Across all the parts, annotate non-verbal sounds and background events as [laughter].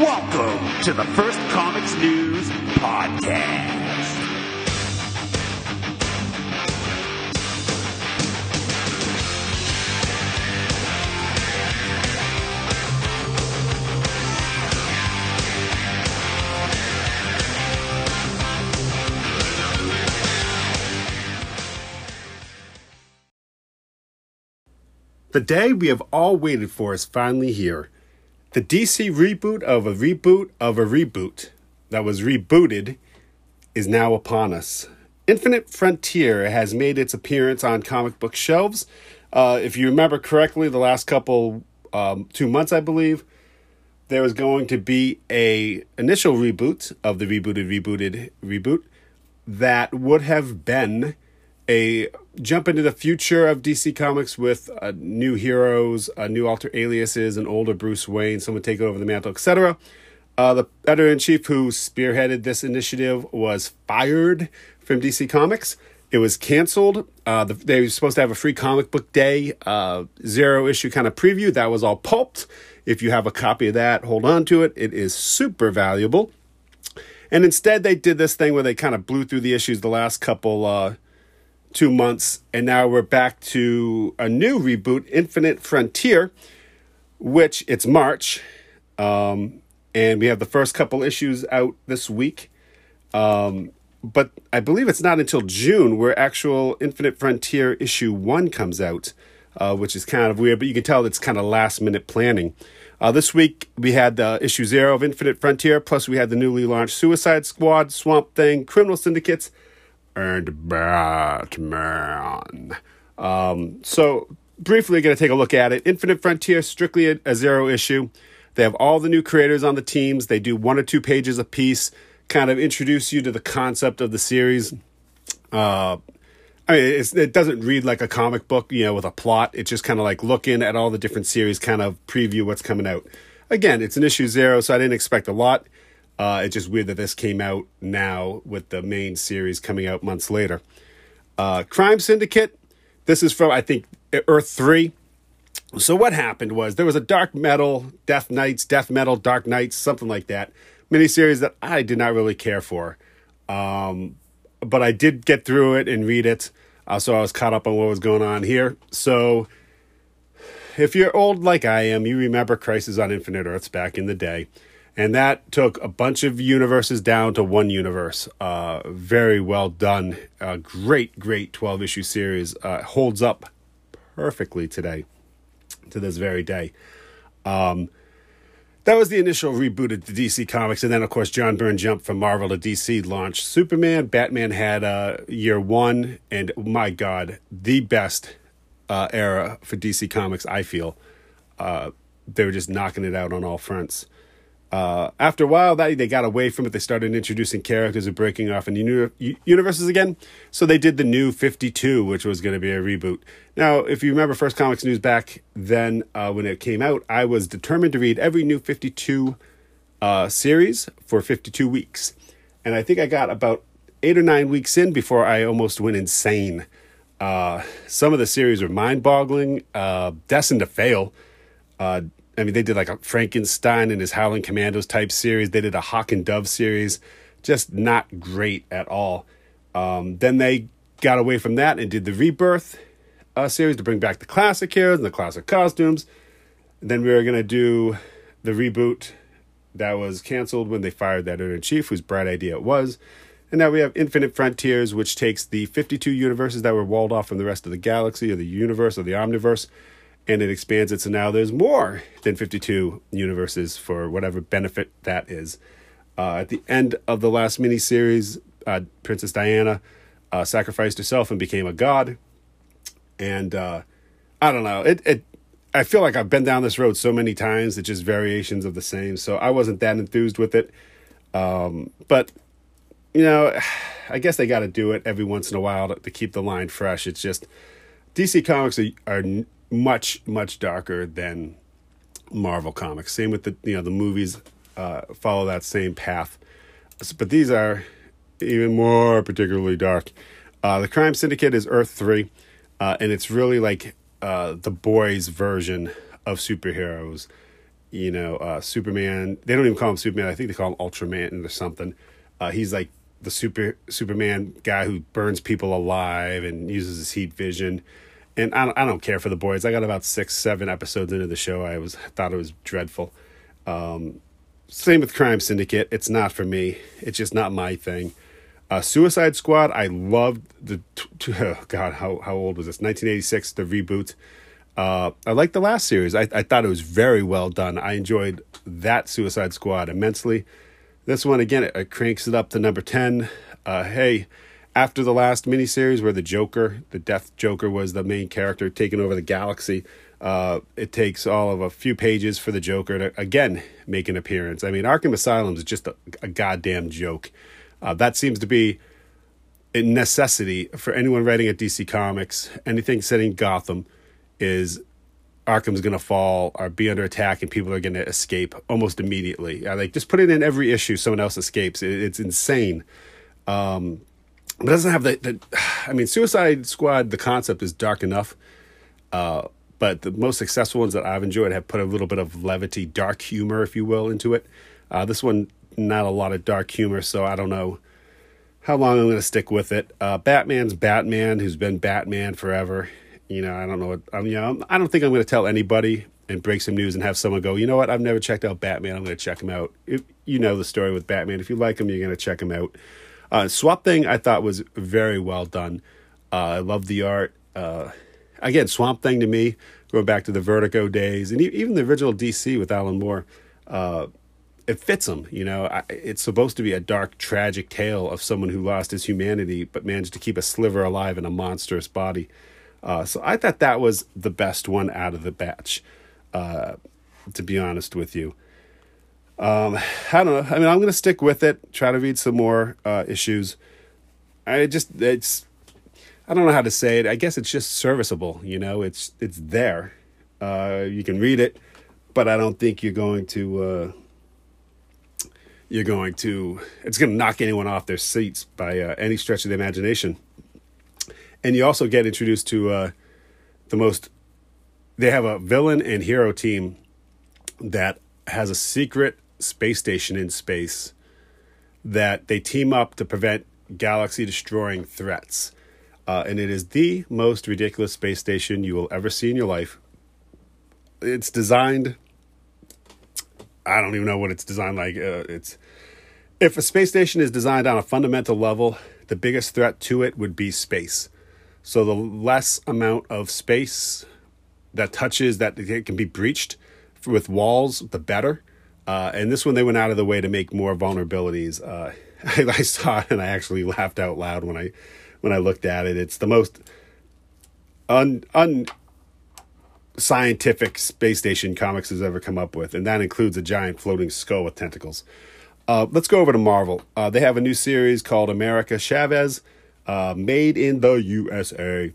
Welcome to the First Comics News Podcast. The day we have all waited for is finally here. The DC reboot of a reboot of a reboot that was rebooted is now upon us. Infinite Frontier has made its appearance on comic book shelves. Uh, if you remember correctly, the last couple um, two months, I believe, there was going to be a initial reboot of the rebooted rebooted reboot that would have been a jump into the future of DC Comics with uh, new heroes, uh, new alter aliases, an older Bruce Wayne, someone take over the mantle, etc. Uh, the editor in chief who spearheaded this initiative was fired from DC Comics. It was canceled. Uh, the, they were supposed to have a free comic book day, uh, zero issue kind of preview. That was all pulped. If you have a copy of that, hold on to it. It is super valuable. And instead, they did this thing where they kind of blew through the issues the last couple uh, two months, and now we're back to a new reboot, Infinite Frontier, which it's March, um, and we have the first couple issues out this week. Um, but I believe it's not until June where actual Infinite Frontier issue one comes out, uh, which is kind of weird, but you can tell it's kind of last minute planning. Uh, this week we had uh, issue zero of Infinite Frontier, plus we had the newly launched Suicide Squad, Swamp Thing, Criminal Syndicates, and Batman. Um, so, briefly, going to take a look at it. Infinite Frontier, strictly a, a, zero issue. They have all the new creators on the teams. They do one or two pages a piece, kind of introduce you to the concept of the series. Uh, I mean, it doesn't read like a comic book, you know, with a plot. It's just kind of like looking at all the different series, kind of preview what's coming out. Again, it's an issue zero, so I didn't expect a lot. Uh, it's just weird that this came out now with the main series coming out months later. Uh, Crime Syndicate. This is from I think Earth three. So what happened was there was a dark metal, Death Knights, Death Metal, Dark Knights, something like that miniseries that I did not really care for, um, but I did get through it and read it, uh, so I was caught up on what was going on here. So if you're old like I am, you remember Crisis on Infinite Earths back in the day and that took a bunch of universes down to one universe. Uh, very well done. A great, great 12 issue series. Uh, holds up perfectly today, to this very day. Um, that was the initial reboot of the DC Comics. And then, of course, John Byrne jumped from Marvel to DC, launched Superman. Batman had uh, year one. And my God, the best uh, era for DC Comics, I feel. Uh, they were just knocking it out on all fronts. Uh, after a while, that they got away from it. They started introducing characters and breaking off in uni- universes again. So they did the new 52, which was going to be a reboot. Now, if you remember First Comics News back then uh, when it came out, I was determined to read every new 52 uh, series for 52 weeks. And I think I got about eight or nine weeks in before I almost went insane. Uh, some of the series were mind boggling, uh, destined to fail. I mean, they did like a Frankenstein and his Howling Commandos type series. They did a Hawk and Dove series. Just not great at all. Um, then they got away from that and did the Rebirth uh, series to bring back the classic heroes and the classic costumes. And then we were to do the reboot that was canceled when they fired that editor in chief, whose bright idea it was. And now we have Infinite Frontiers, which takes the 52 universes that were walled off from the rest of the galaxy or the universe or the omniverse and it expands it so now there's more than 52 universes for whatever benefit that is. Uh, at the end of the last miniseries, uh, Princess Diana uh, sacrificed herself and became a god. And uh, I don't know, it, it. I feel like I've been down this road so many times. It's just variations of the same. So I wasn't that enthused with it. Um, but you know, I guess they got to do it every once in a while to, to, keep the line fresh. It's just DC Comics are, are much much darker than Marvel comics. Same with the you know the movies uh, follow that same path, but these are even more particularly dark. Uh, the Crime Syndicate is Earth three, uh, and it's really like uh, the boys' version of superheroes. you know, uh, Superman. They don't even call him Superman. I think they call him Ultraman or something. Uh, he's like the super Superman guy who burns people alive and uses his heat vision. And I don't, I don't care for the boys. I got about six, seven episodes into the show. I was thought it was dreadful. Um, same with Crime Syndicate. It's not for me. It's just not my thing. Uh, Suicide Squad. I loved the. T- t- [laughs] oh God, how how old was this? 1986. The reboot. Uh, I liked the last series. I, I thought it was very well done. I enjoyed that Suicide Squad immensely. This one again, it, it cranks it up to number ten. Uh, hey, after the last miniseries where the Joker, the Death Joker, was the main character taking over the galaxy, uh, it takes all of a few pages for the Joker to again make an appearance. I mean, Arkham Asylum is just a, a goddamn joke. Uh, that seems to be a necessity for anyone writing at DC Comics. Anything setting Gotham is Arkham's going to fall or be under attack and people are going to escape almost immediately. I like just put it in every issue, someone else escapes. It, it's insane. Um, it doesn't have the, the, [sighs] I mean, Suicide Squad, the concept is dark enough. Uh, but the most successful ones that I've enjoyed have put a little bit of levity, dark humor, if you will, into it. Uh, this one, not a lot of dark humor, so I don't know how long I'm going to stick with it. Uh, Batman's Batman, who's been Batman forever. You know, I don't know what I'm. You know, I don't think I'm going to tell anybody and break some news and have someone go. You know what? I've never checked out Batman. I'm going to check him out. If, you know the story with Batman. If you like him, you're going to check him out. Uh, Swamp Thing, I thought was very well done. Uh, I love the art. Uh, again, Swamp Thing to me, going back to the Vertigo days, and even the original DC with Alan Moore, uh, it fits him. You know, I, it's supposed to be a dark, tragic tale of someone who lost his humanity but managed to keep a sliver alive in a monstrous body. Uh, so I thought that was the best one out of the batch, uh, to be honest with you. Um, I don't know. I mean, I'm going to stick with it. Try to read some more uh, issues. I just it's I don't know how to say it. I guess it's just serviceable. You know, it's it's there. Uh, you can read it, but I don't think you're going to. Uh, you're going to. It's going to knock anyone off their seats by uh, any stretch of the imagination and you also get introduced to uh, the most. They have a villain and hero team that has a secret space station in space that they team up to prevent galaxy destroying threats. Uh, and it is the most ridiculous space station you will ever see in your life. It's designed. I don't even know what it's designed like. Uh, it's if a space station is designed on a fundamental level, the biggest threat to it would be space. So the less amount of space that touches that it can be breached with walls, the better. Uh, and this one, they went out of the way to make more vulnerabilities. Uh, [laughs] I, I, saw it and I actually laughed out loud when I when I looked at it. It's the most un, un scientific space station comics has ever come up with, and that includes a giant floating skull with tentacles. Uh, let's go over to Marvel. Uh, they have a new series called America Chavez uh, made in the USA.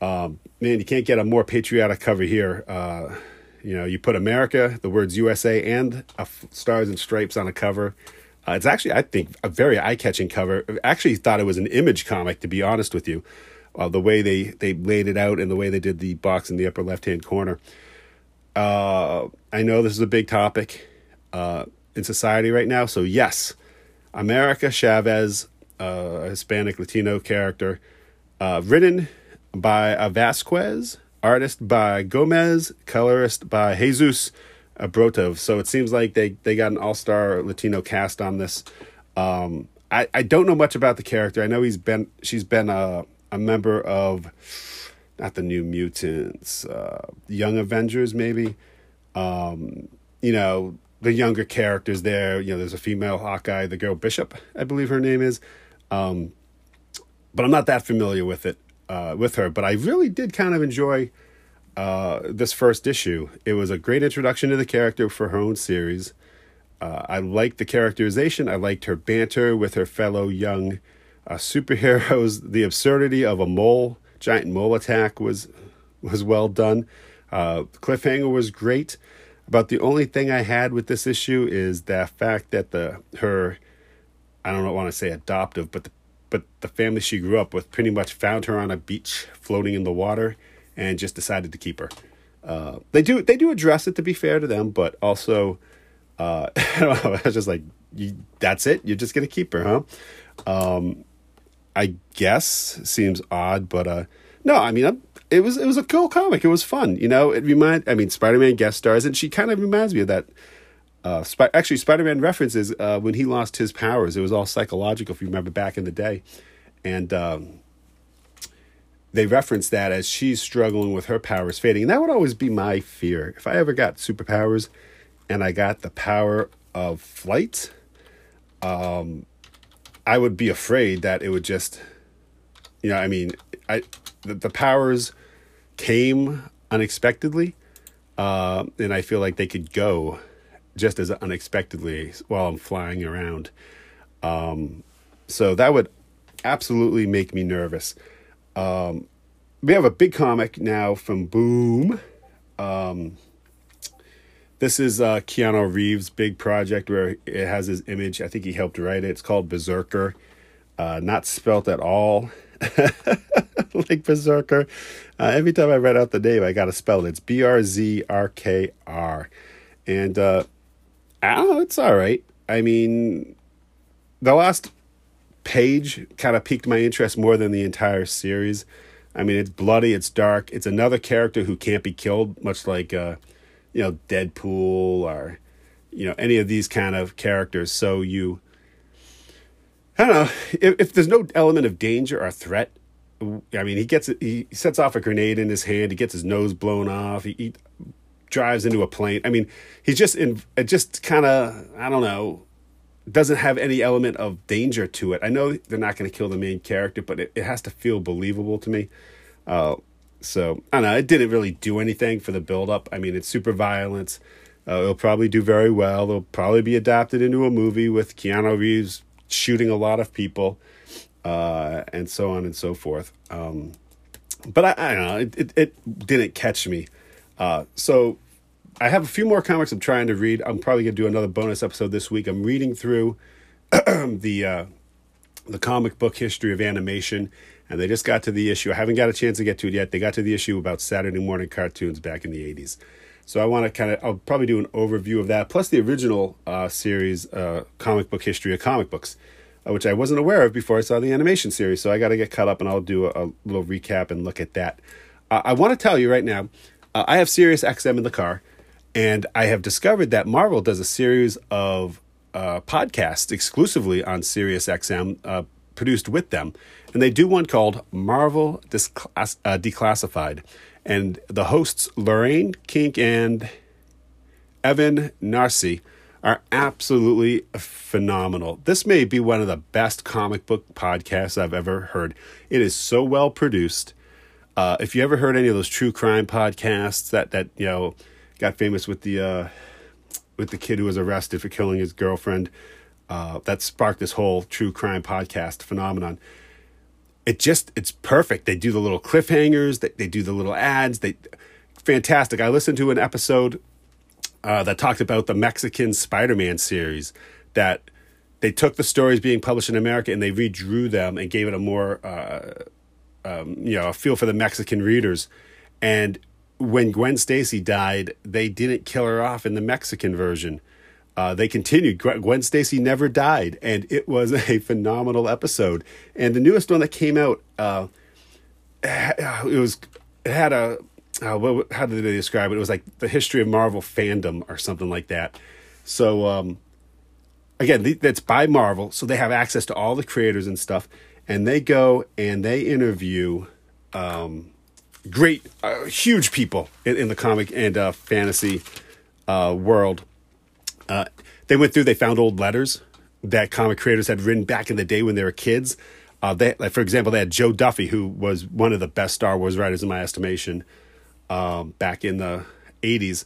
Um, man, you can't get a more patriotic cover here. Uh, you know, you put America, the words USA, and stars and stripes on a cover. Uh, it's actually, I think, a very eye-catching cover. I actually thought it was an image comic, to be honest with you. Uh, the way they they laid it out and the way they did the box in the upper left-hand corner. Uh, I know this is a big topic uh, in society right now, so yes, America Chavez a Hispanic Latino character, uh, written by a Vazquez, artist by Gomez, colorist by Jesus Aburtov. So it seems like they, they got an all star Latino cast on this. Um, I, I don't know much about the character. I know he's been she's been a, a member of not the New Mutants, uh, Young Avengers maybe. Um, you know the younger characters there. You know, there's a female Hawkeye, the girl Bishop, I believe her name is. Um, but I'm not that familiar with it uh, with her. But I really did kind of enjoy uh, this first issue. It was a great introduction to the character for her own series. Uh, I liked the characterization. I liked her banter with her fellow young uh, superheroes. [laughs] The absurdity of a mole, giant mole attack was was well done. Uh, cliffhanger was great. About the only thing I had with this issue is the fact that the her I don't want to say adoptive, but the, but the family she grew up with pretty much found her on a beach floating in the water and just decided to keep her. uh, they do they do address it to be fair to them, but also uh, I don't know. I was just like, that's it. You're just gonna keep her, huh? Um, I guess seems odd, but uh, no. I mean, I'm, it was it was a cool comic. It was fun. You know, it remind. I mean, Spider Man guest stars, and she kind of reminds me of that. Uh, Sp- actually, Spider Man references uh, when he lost his powers. It was all psychological, if you remember back in the day, and um, they reference that as she's struggling with her powers fading. And that would always be my fear. If I ever got superpowers and I got the power of flight, um, I would be afraid that it would just, you know, I mean, I the, the powers came unexpectedly, uh, and I feel like they could go just as unexpectedly while I'm flying around. Um, so that would absolutely make me nervous. Um, we have a big comic now from Boom. Um, this is uh, Keanu Reeves' big project where it has his image. I think he helped write it. It's called Berserker. Uh, not spelt at all [laughs] like Berserker. Uh, every time I read out the name, I got to spell it. It's B R Z R K R. And know, it's all right. I mean, the last page kind of piqued my interest more than the entire series. I mean, it's bloody, it's dark. It's another character who can't be killed, much like, uh, you know, Deadpool or, you know, any of these kind of characters. So you, I don't know, if, if there's no element of danger or threat, I mean, he gets he sets off a grenade in his hand. He gets his nose blown off. He, he drives into a plane. I mean, he's just in. It just kind of I don't know doesn't have any element of danger to it. I know they're not going to kill the main character, but it, it has to feel believable to me. Uh, so I don't know. It didn't really do anything for the build up. I mean, it's super violence. Uh, it'll probably do very well. It'll probably be adapted into a movie with Keanu Reeves shooting a lot of people, uh, and so on and so forth. Um, but I, I, don't know. It, it, it didn't catch me. Uh, so I have a few more comics I'm trying to read. I'm probably going to do another bonus episode this week. I'm reading through [clears throat] the uh, the comic book history of animation, and they just got to the issue. I haven't got a chance to get to it yet. They got to the issue about Saturday morning cartoons back in the 80s. So I want to kind of, I'll probably do an overview of that, plus the original uh, series, uh, comic book history of comic books, uh, which I wasn't aware of before I saw the animation series. So I got to get caught up, and I'll do a, a little recap and look at that. Uh, I want to tell you right now, uh, I have Sirius XM in the car. And I have discovered that Marvel does a series of uh, podcasts exclusively on SiriusXM, uh, produced with them. And they do one called Marvel Disclass- uh, Declassified. And the hosts, Lorraine Cink and Evan Narcisse, are absolutely phenomenal. This may be one of the best comic book podcasts I've ever heard. It is so well produced. Uh, if you ever heard any of those true crime podcasts that that you know got famous with the uh, with the kid who was arrested for killing his girlfriend. Uh, that sparked this whole true crime podcast phenomenon. It just it's perfect. They do the little cliffhangers. They they do the little ads. They fantastic. I listened to an episode uh, that talked about the Mexican Spider-Man series that they took the stories being published in America and they redrew them and gave it a more uh, um, you know a feel for the Mexican readers. And when Gwen Stacy died, they didn't kill her off in the Mexican version. Uh, they continued. Gwen Stacy never died, and it was [laughs] a phenomenal episode. And the newest one that came out, uh, [sighs] it was it had a uh, what, how did they describe it? It was like the history of Marvel fandom or something like that. So um, again, that's by Marvel, so they have access to all the creators and stuff, and they go and they interview. Um, great, uh, huge people in, in, the comic and uh, fantasy uh, world. Uh, they went through, they found old letters that comic creators had written back in the day when they were kids. Uh, they, like, for example, they had Jo Duffy, who was one of the best Star Wars writers in my estimation um, back in the 80s.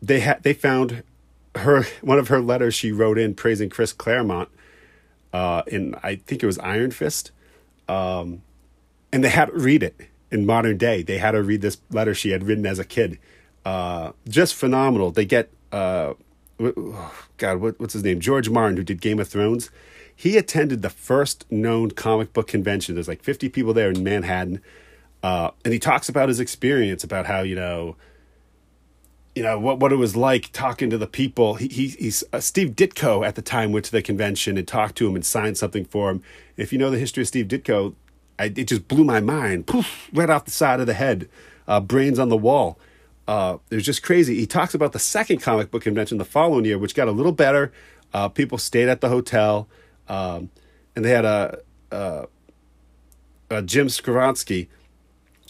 They had they found her one of her letters she wrote in praising Chris Claremont uh, in I think it was Iron Fist, um, and they had to read it in modern day. They had to read this letter she had written as a kid. Uh, just phenomenal. They get uh, God, what, what's his name? George Martin, who did Game of Thrones. He attended the first known comic book convention. There's like 50 people there in Manhattan, uh, and he talks about his experience about how you know you know what what it was like talking to the people. He, he he's uh, Steve Ditko at the time went to the convention and talked to him and signed something for him. If you know the history of Steve Ditko, I, it just blew my mind. Poof, right off the side of the head, uh, brains on the wall. Uh, it was just crazy. He talks about the second comic book convention the following year, which got a little better. Uh, people stayed at the hotel, um, and they had a, a, a Jim Skowronski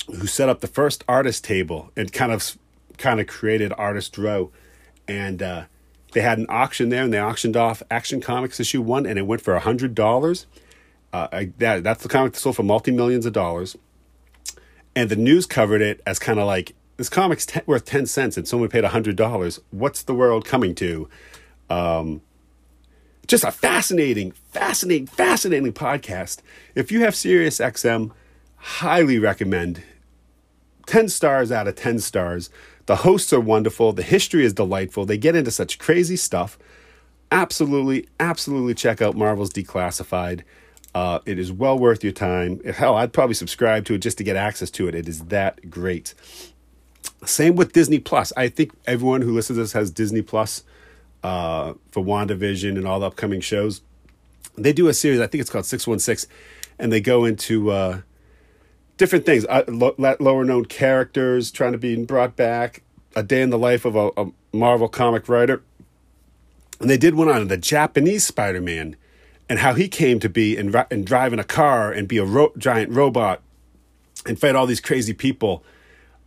who set up the first artist table and kind of kind of created Artist Row, and uh, they had an auction there, and they auctioned off Action Comics issue one, and it went for a hundred dollars. Uh, that that's the comic that sold for multi millions of dollars, and the news covered it as kind of like this comic's t- worth ten cents, and someone paid a hundred dollars. What's the world coming to? Um, just a fascinating, fascinating, fascinating podcast. If you have Sirius XM, highly recommend. 10 stars out of 10 stars. The hosts are wonderful. The history is delightful. They get into such crazy stuff. Absolutely, absolutely check out Marvel's Declassified. Uh, it is well worth your time. Hell, I'd probably subscribe to it just to get access to it. It is that great. Same with Disney Plus. I think everyone who listens to this has Disney Plus uh, for WandaVision and all the upcoming shows. They do a series, I think it's called 616, and they go into uh, different things, uh, lo- lower known characters trying to be brought back, a day in the life of a, a Marvel comic writer. And they did one on the Japanese Spider Man and how he came to be and, and driving a car and be a ro- giant robot and fight all these crazy people.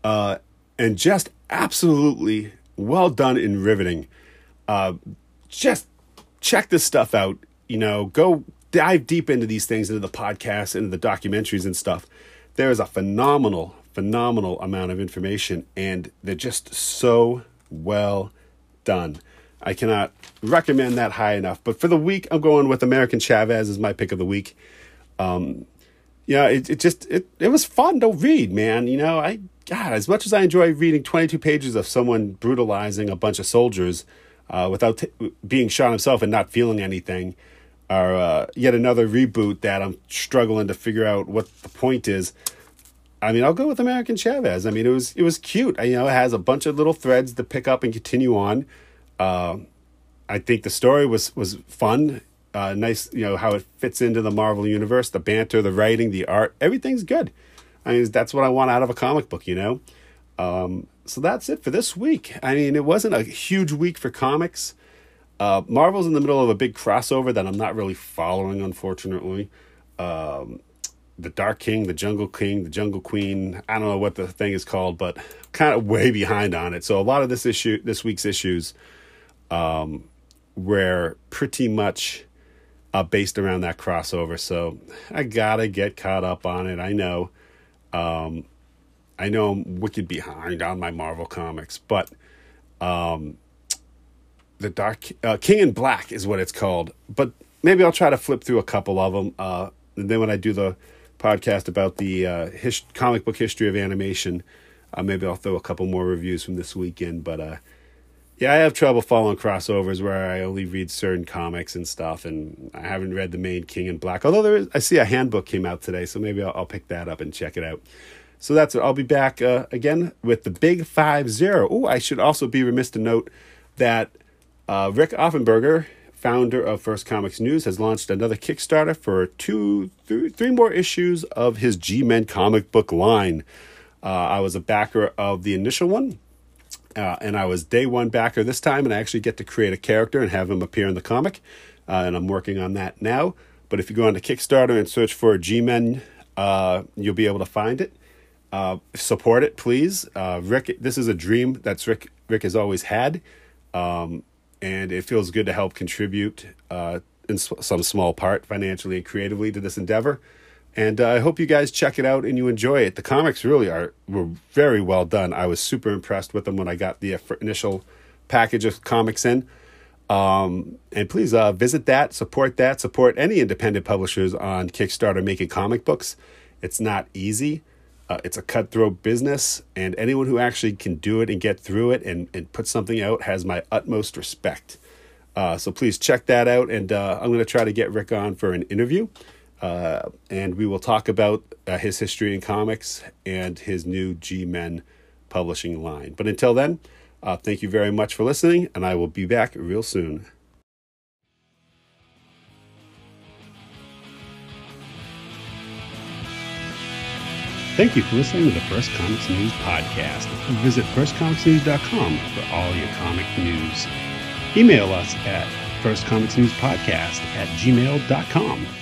Uh, and just absolutely well done and riveting. Uh, just check this stuff out. You know, go dive deep into these things, into the podcasts, into the documentaries and stuff there is a phenomenal, phenomenal amount of information, and they're just so well done. I cannot recommend that high enough. But for the week, I'm going with American Chavez as my pick of the week. Um, yeah, it, it just it it was fun to read, man. You know, I God, as much as I enjoy reading 22 pages of someone brutalizing a bunch of soldiers uh, without t- being shot himself and not feeling anything, or uh, yet another reboot that I'm struggling to figure out what the point is. I mean, I'll go with American Chavez. I mean, it was it was cute. I, you know, it has a bunch of little threads to pick up and continue on. Uh, I think the story was was fun. Uh, nice, you know, how it fits into the Marvel universe, the banter, the writing, the art, everything's good. I mean, that's what I want out of a comic book, you know. Um, so that's it for this week. I mean, it wasn't a huge week for comics. Uh, Marvel's in the middle of a big crossover that I'm not really following, unfortunately. Um, the Dark King, the Jungle King, the Jungle Queen. I don't know what the thing is called, but kind of way behind on it. So a lot of this issue, this week's issues, um, were pretty much uh, based around that crossover. So I gotta get caught up on it. I know, um, I know I'm wicked behind on my Marvel comics, but um, the Dark uh, King in Black is what it's called. But maybe I'll try to flip through a couple of them. Uh, and then when I do the podcast about the uh, his, comic book history of animation, uh, maybe I'll throw a couple more reviews from this weekend. But uh, yeah, I have trouble following crossovers where I only read certain comics and stuff, and I haven't read the main King in Black. Although there is, I see a handbook came out today, so maybe I'll, I'll pick that up and check it out. So that's it. I'll be back uh, again with the Big Five Zero. Oh, I should also be remiss to note that uh, Rik Offenberger, founder of First Comics News, has launched another Kickstarter for two, three, three more issues of his G Men comic book line. Uh, I was a backer of the initial one, uh, and I was day one backer this time, and I actually get to create a character and have him appear in the comic, uh, and I'm working on that now. But if you go on to Kickstarter and search for G Men, uh, you'll be able to find it. Uh, support it, please. Uh, Rik, this is a dream that's Rik. Rik has always had. Um, and it feels good to help contribute uh, in some small part financially and creatively to this endeavor. And uh, I hope you guys check it out and you enjoy it. The comics really are were very well done. I was super impressed with them when I got the initial package of comics in. Um, and please uh, visit that, support that, support any independent publishers on Kickstarter making comic books. It's not easy. Uh, it's a cutthroat business, and anyone who actually can do it and get through it and, and put something out has my utmost respect. Uh, so please check that out, and uh, I'm going to try to get Rik on for an interview, uh, and we will talk about uh, his history in comics and his new G Men publishing line. But until then, Uh, thank you very much for listening, and I will be back real soon. Thank you for listening to the First Comics News podcast. Visit firstcomicsnews.com for all your comic news. Email us at firstcomicsnewspodcast at gmail.com.